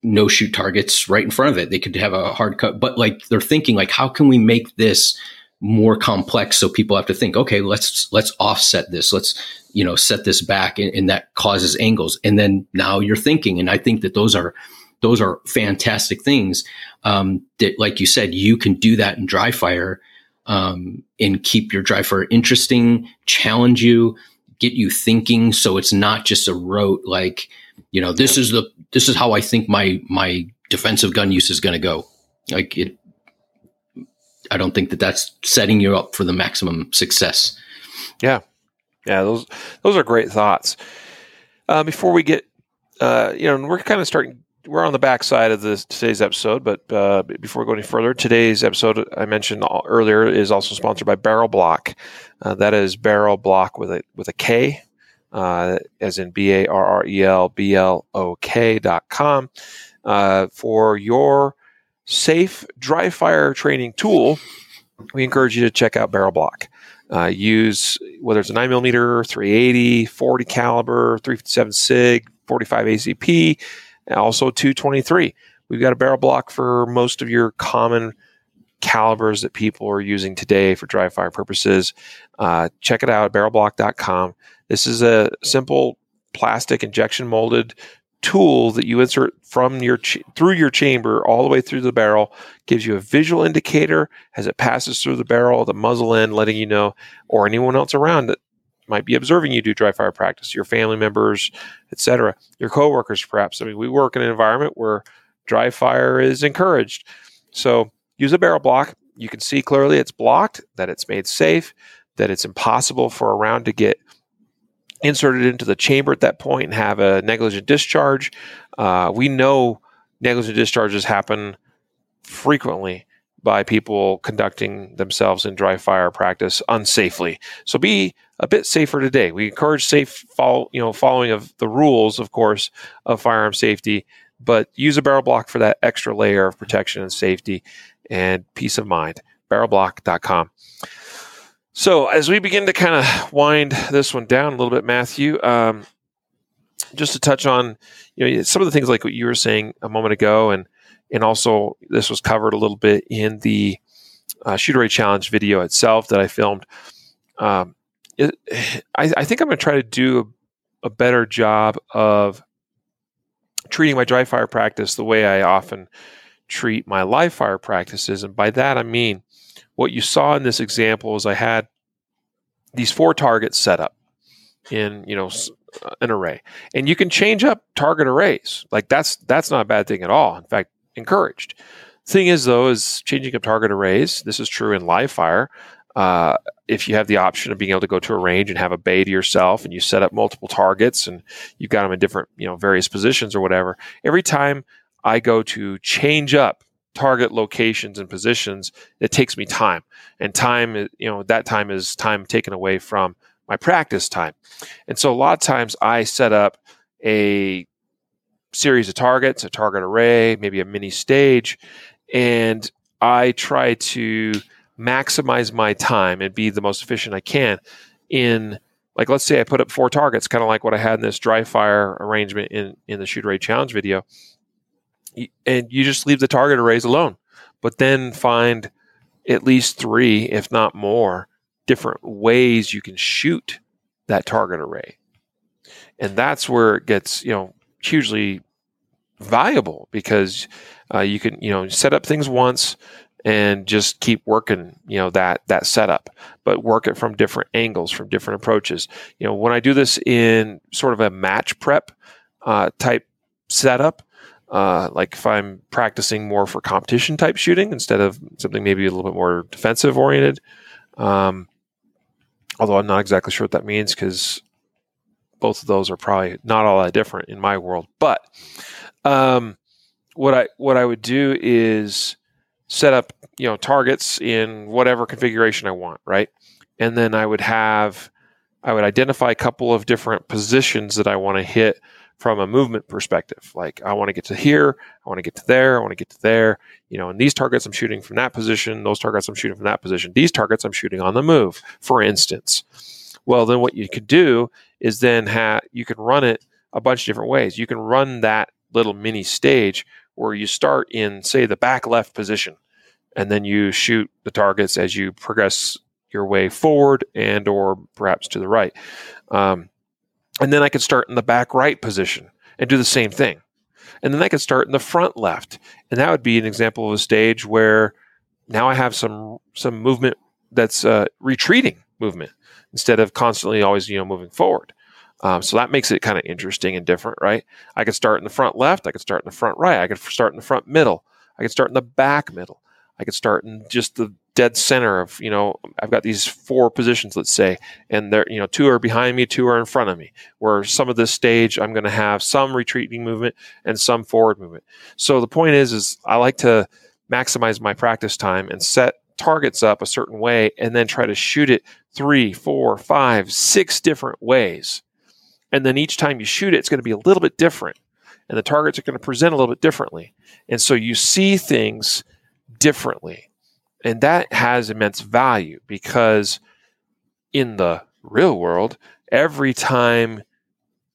no shoot targets right in front of it. They could have a hard cut, but like they're thinking like, how can we make this more complex so people have to think, okay, let's let's offset this, let's you know set this back, and, and that causes angles. And then now you're thinking, and I think that those are those are fantastic things um, that, like you said, you can do that in dry fire um, and keep your dry fire interesting, challenge you, get you thinking, so it's not just a rote like you know this is the this is how i think my my defensive gun use is going to go. Like it i don't think that that's setting you up for the maximum success. Yeah. Yeah those those are great thoughts. Uh, before we get uh, you know we're kind of starting we're on the backside of this today's episode, but uh, before we go any further, today's episode I mentioned earlier is also sponsored by Barrel Blok. Uh, that is Barrel Blok with a with a K, uh, as in B A R R E L B L O K dot com, uh, for your safe dry fire training tool, we encourage you to check out Barrel Blok. Uh, use whether it's a 9 millimeter, 380, 40 caliber, 357 SIG, 45 ACP, and also 223. We've got a barrel blok for most of your common calibers that people are using today for dry fire purposes. Uh, check it out, barrelblok.com. This is a simple plastic injection molded tool that you insert from your ch- through your chamber all the way through the barrel gives you a visual indicator as it passes through the barrel the muzzle end letting you know or anyone else around that might be observing you do dry fire practice your family members etc your coworkers perhaps. I mean we work in an environment where dry fire is encouraged. So use a barrel blok. You can see clearly it's blocked that it's made safe that it's impossible for a round to get inserted into the chamber at that point and have a negligent discharge. Uh, we know negligent discharges happen frequently by people conducting themselves in dry fire practice unsafely. So be a bit safer today. We encourage safe follow, you know, following of the rules, of course, of firearm safety, but use a barrel blok for that extra layer of protection and safety and peace of mind. Barrelblok.com. So as we begin to kind of wind this one down a little bit, Matthew, um, just to touch on, you know, some of the things like what you were saying a moment ago, and and also this was covered a little bit in the uh, Shooter Ready Challenge video itself that I filmed. Um, it, I, I, think I'm going to try to do a, a better job of treating my dry fire practice the way I often treat my live fire practices, and by that I mean what you saw in this example is I had these four targets set up in you know uh, an array, and you can change up target arrays. Like that's that's not a bad thing at all. In fact, encouraged. Thing is though, is changing up target arrays. This is true in live fire. Uh, if you have the option of being able to go to a range and have a bay to yourself and you set up multiple targets and you've got them in different, you know, various positions or whatever, every time I go to change up target locations and positions, it takes me time. And time, you know, that time is time taken away from my practice time. And so a lot of times I set up a series of targets, a target array, maybe a mini stage, and I try to maximize my time and be the most efficient I can in like let's say I put up four targets, kind of like what I had in this dry fire arrangement in in the Shooter Ready challenge video and you just leave the target arrays alone, but then find at least three, if not more, different ways you can shoot that target array. And that's where it gets, you know, hugely valuable because uh, you can, you know, set up things once and just keep working, you know, that that setup, but work it from different angles, from different approaches. You know, when I do this in sort of a match prep uh, type setup, uh, like if I'm practicing more for competition type shooting instead of something maybe a little bit more defensive oriented. Um, although I'm not exactly sure what that means because both of those are probably not all that different in my world. But um, what I what I would do is set up you know targets in whatever configuration I want, right? And then I would have I would identify a couple of different positions that I want to hit from a movement perspective. Like I want to get to here, I want to get to there, I want to get to there. You know, and these targets I'm shooting from that position, those targets I'm shooting from that position. These targets I'm shooting on the move, for instance. Well, then what you could do is then you can run it a bunch of different ways. You can run that little mini stage where you start in say the back left position and then you shoot the targets as you progress your way forward and or perhaps to the right. Um, and then I could start in the back right position and do the same thing. And then I could start in the front left. And that would be an example of a stage where now I have some some movement that's uh, retreating movement instead of constantly always you know moving forward. Um, so that makes it kind of interesting and different, right? I could start in the front left. I could start in the front right. I could start in the front middle. I could start in the back middle. I could start in just the dead center of you know I've got these four positions let's say and there you know two are behind me two are in front of me where some of this stage I'm going to have some retreating movement and some forward movement so the point is is I like to maximize my practice time and set targets up a certain way and then try to shoot it three four five six different ways and then each time you shoot it it's going to be a little bit different and the targets are going to present a little bit differently. And so you see things differently. And that has immense value because in the real world, every time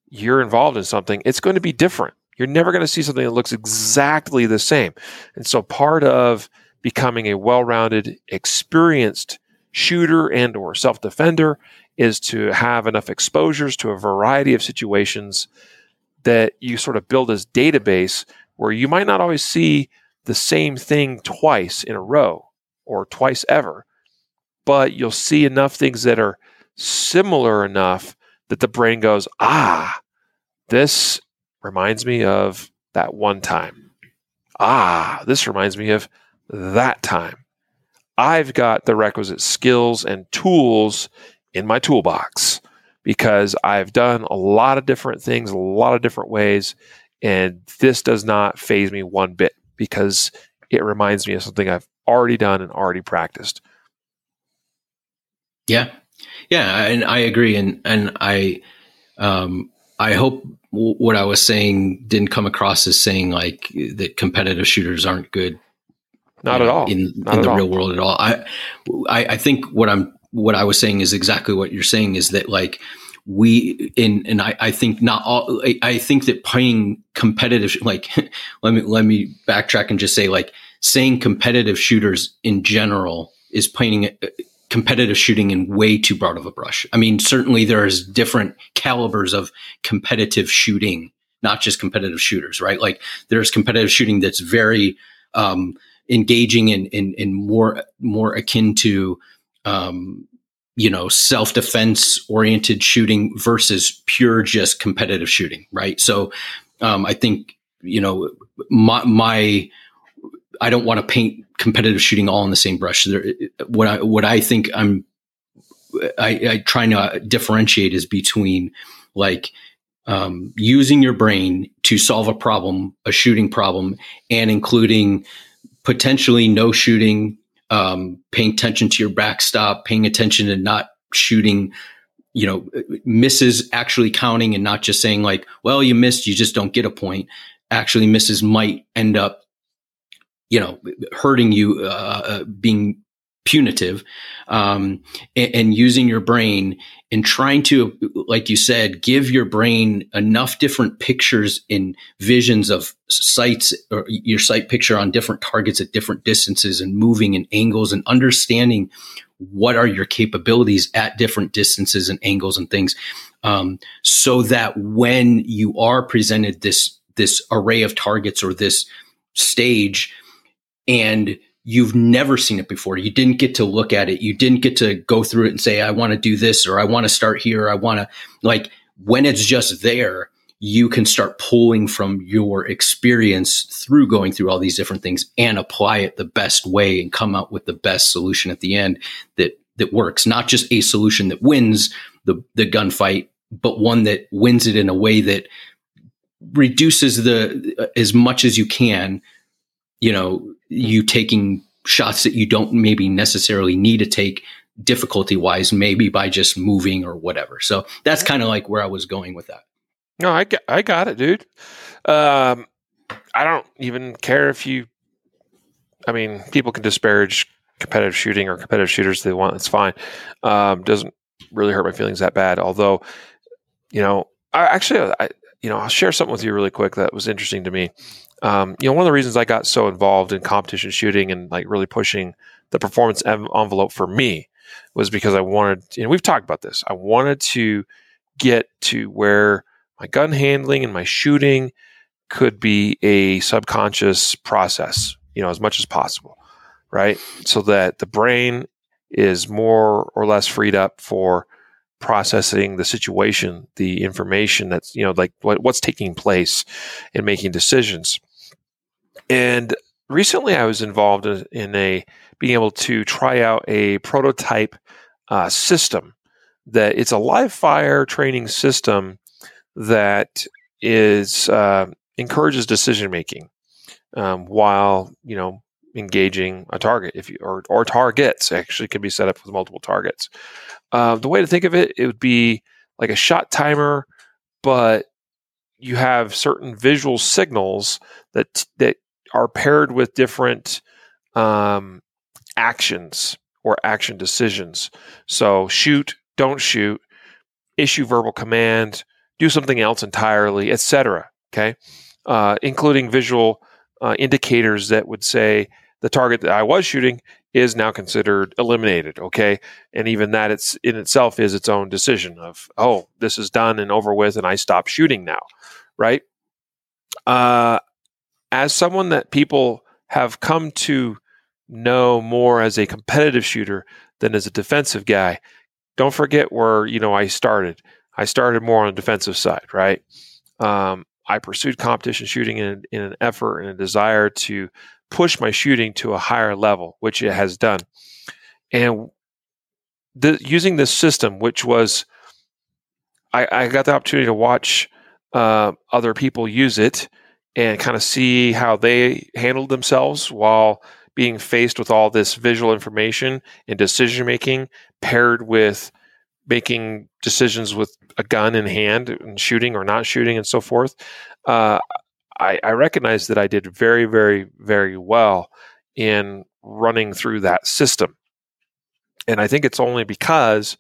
you're involved in something, it's going to be different. You're never going to see something that looks exactly the same. And so part of becoming a well-rounded, experienced shooter and or self-defender is to have enough exposures to a variety of situations that you sort of build this database where you might not always see the same thing twice in a row or twice ever, but you'll see enough things that are similar enough that the brain goes, ah, this reminds me of that one time. Ah, this reminds me of that time. I've got the requisite skills and tools in my toolbox because I've done a lot of different things, a lot of different ways, and this does not phase me one bit because it reminds me of something I've already done and already practiced. Yeah, yeah, and I agree, and and I, um, I hope what I was saying didn't come across as saying like that competitive shooters aren't good. Not at know, all. in, Not in the all. real world at all. I, I, I think what I'm what I was saying is exactly what you're saying is that like we in and I, I think not all I, I think that playing competitive like [laughs] let me let me backtrack and just say like saying competitive shooters in general is painting uh, competitive shooting in way too broad of a brush. I mean, certainly there's different calibers of competitive shooting, not just competitive shooters, right? Like there's competitive shooting that's very um, engaging and, and, and more more akin to um, you know self defense oriented shooting versus pure just competitive shooting, right? So um, I think you know my my I don't want to paint competitive shooting all in the same brush. There, what I what I think I'm I, I try to differentiate is between like um, using your brain to solve a problem, a shooting problem, and including potentially no shooting, um, paying attention to your backstop, paying attention to not shooting, you know, misses actually counting and not just saying like, well, you missed, you just don't get a point. Actually, misses might end up you know, hurting you, uh, being punitive, um, and, and, using your brain and trying to, like you said, give your brain enough different pictures and visions of sights or your sight picture on different targets at different distances and moving and angles and understanding what are your capabilities at different distances and angles and things. Um, so that when you are presented this, this array of targets or this stage, and you've never seen it before. You didn't get to look at it. You didn't get to go through it and say, I want to do this or I want to start here. I want to like when it's just there, you can start pulling from your experience through going through all these different things and apply it the best way and come out with the best solution at the end that that works. Not just a solution that wins the the gunfight, but one that wins it in a way that reduces the uh, as much as you can you know, you taking shots that you don't maybe necessarily need to take difficulty wise, maybe by just moving or whatever. So that's kind of like where I was going with that. No, I got, I got it, dude. Um, I don't even care if you, I mean, people can disparage competitive shooting or competitive shooters they want. It's fine. Um, doesn't really hurt my feelings that bad. Although, you know, I actually, I, you know, I'll share something with you really quick that was interesting to me um, you know, one of the reasons I got so involved in competition shooting and like really pushing the performance envelope for me was because I wanted, and we've talked about this, I wanted to get to where my gun handling and my shooting could be a subconscious process, you know, as much as possible, right? So that the brain is more or less freed up for processing the situation, the information that's, you know, like what, what's taking place and making decisions. And recently I was involved in a being able to try out a prototype uh, system that it's a live fire training system that is uh, encourages decision making um, while you know engaging a target if you or, or targets. Actually can be set up with multiple targets. Uh, the way to think of it it would be like a shot timer but you have certain visual signals that that are paired with different um, actions or action decisions. So shoot, don't shoot, issue verbal command, do something else entirely, etc. Okay, uh, including visual uh, indicators that would say the target that I was shooting is now considered eliminated. Okay, and even that it's in itself is its own decision of oh this is done and over with, and I stop shooting now, right? Uh, as someone that people have come to know more as a competitive shooter than as a defensive guy, don't forget where you know I started. I started more on the defensive side, right? Um, I pursued competition shooting in, in an effort and a desire to push my shooting to a higher level, which it has done. And the, using this system, which was, I, I got the opportunity to watch uh, other people use it and kind of see how they handled themselves while being faced with all this visual information and decision making paired with making decisions with a gun in hand and shooting or not shooting and so forth, uh, I, I recognize that I did very, very, very well in running through that system. And I think it's only because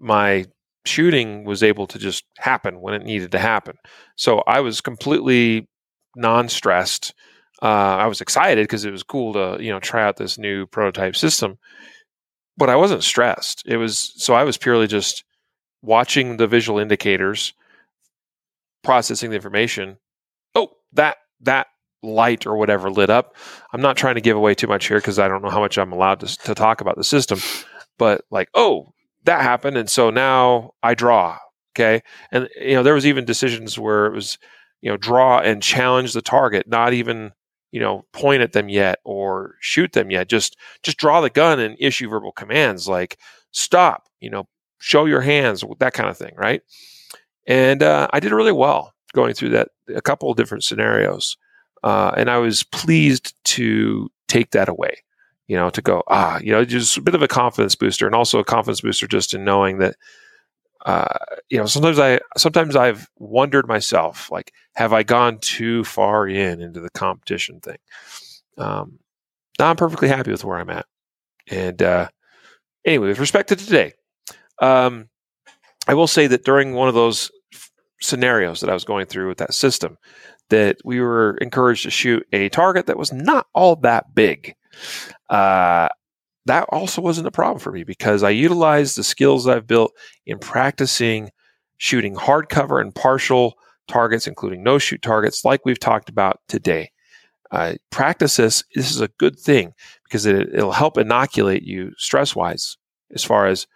my shooting was able to just happen when it needed to happen. So I was completely non-stressed. Uh, I was excited because it was cool to you know try out this new prototype system, but I wasn't stressed. It was so I was purely just watching the visual indicators, processing the information. Oh, that that light or whatever lit up. I'm not trying to give away too much here because I don't know how much I'm allowed to, to talk about the system, but like, oh, that happened, and so now I draw. Okay, and you know there was even decisions where it was you know draw and challenge the target, not even you know point at them yet or shoot them yet. Just just draw the gun and issue verbal commands like stop you know show your hands that kind of thing right? And uh, i did really well going through that a couple of different scenarios uh, and i was pleased to take that away you know to go ah you know just a bit of a confidence booster and also a confidence booster just in knowing that uh, you know, sometimes I sometimes I've wondered myself, like, have I gone too far in into the competition thing? Um, now I'm perfectly happy with where I'm at. And uh, anyway, with respect to today, um, I will say that during one of those f- scenarios that I was going through with that system, that we were encouraged to shoot a target that was not all that big. Uh, that also wasn't a problem for me because I utilized the skills I've built in practicing shooting hardcover and partial targets, including no shoot targets, like we've talked about today. Uh, practice this. This is a good thing because it, it'll help inoculate you stress wise as far as,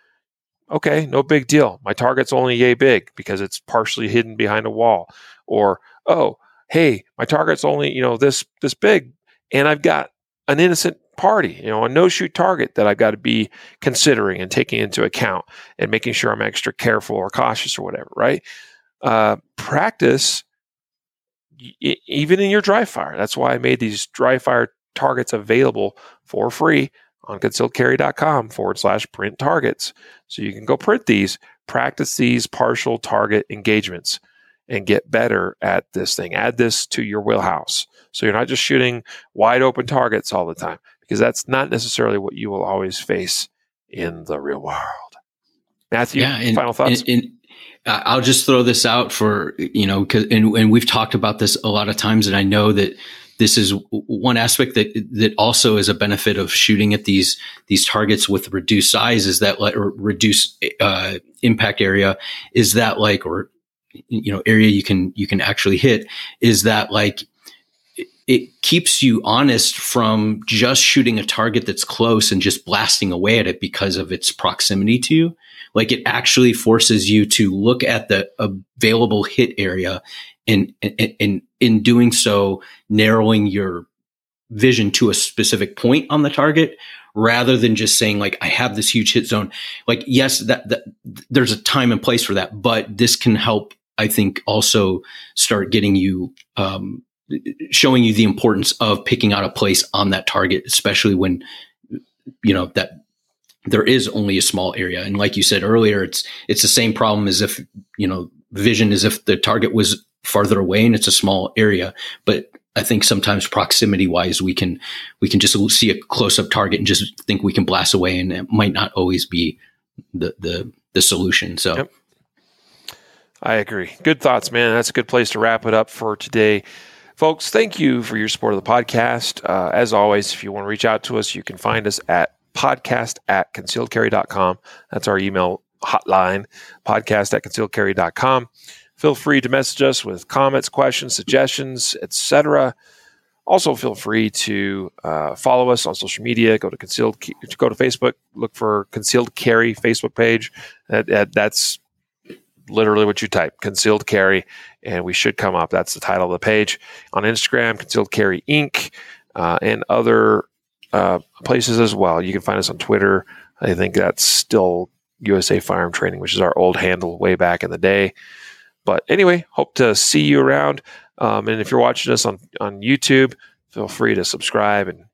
okay, no big deal. My target's only yay big because it's partially hidden behind a wall. Or, oh, hey, my target's only, you know, this, this big and I've got an innocent party, you know, a no shoot target that I've got to be considering and taking into account and making sure I'm extra careful or cautious or whatever, right? Uh, practice y- even in your dry fire. That's why I made these dry fire targets available for free on concealedcarry.com forward slash print targets. So you can go print these, practice these partial target engagements and get better at this thing. Add this to your wheelhouse. So you're not just shooting wide open targets all the time because that's not necessarily what you will always face in the real world. Matthew, yeah, and, final thoughts? And, and I'll just throw this out for, you know, and, and we've talked about this a lot of times, and I know that this is one aspect that that also is a benefit of shooting at these these targets with reduced size is that like or reduced uh, impact area is that like or you know area you can you can actually hit is that like it keeps you honest from just shooting a target that's close and just blasting away at it because of its proximity to you. Like it actually forces you to look at the available hit area and, and, and in doing so, narrowing your vision to a specific point on the target rather than just saying like I have this huge hit zone. Like yes, that, that there's a time and place for that, but this can help I think also start getting you um, showing you the importance of picking out a place on that target, especially when you know that there is only a small area. And like you said earlier, it's it's the same problem as if you know vision as if the target was farther away and it's a small area, but I think sometimes proximity wise, we can we can just see a close up target and just think we can blast away, and it might not always be the the the solution. So. Yep. I agree. Good thoughts, man. That's a good place to wrap it up for today. Folks, thank you for your support of the podcast. Uh, as always, if you want to reach out to us, you can find us at podcast at concealedcarry.com. That's our email hotline, podcast at concealedcarry.com. Feel free to message us with comments, questions, suggestions, etc. Also, feel free to uh, follow us on social media. Go to concealed, go to Facebook, look for Concealed Carry Facebook page. That, that, that's literally what you type, Concealed Carry, and we should come up. That's the title of the page. On Instagram, Concealed Carry Inc., uh, and other uh, places as well. You can find us on Twitter. I think that's still USA Firearm Training, which is our old handle way back in the day. But anyway, hope to see you around. Um, and if you're watching us on, on YouTube, feel free to subscribe and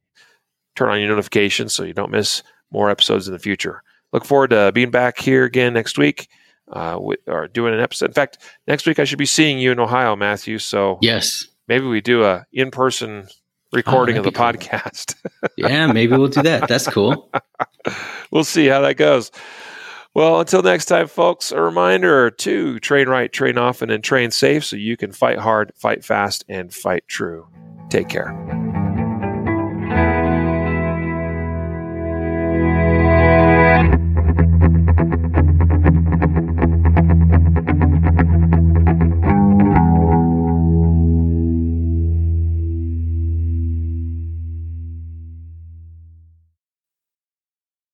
turn on your notifications so you don't miss more episodes in the future. Look forward to being back here again next week. Uh, with, or doing an episode. In fact, next week I should be seeing you in Ohio, Matthew. So yes, maybe we do a in person recording oh, of the cool. podcast. [laughs] yeah, maybe we'll do that. That's cool. [laughs] we'll see how that goes. Well, until next time, folks, a reminder to train right, train often, and train safe so you can fight hard, fight fast, and fight true. Take care.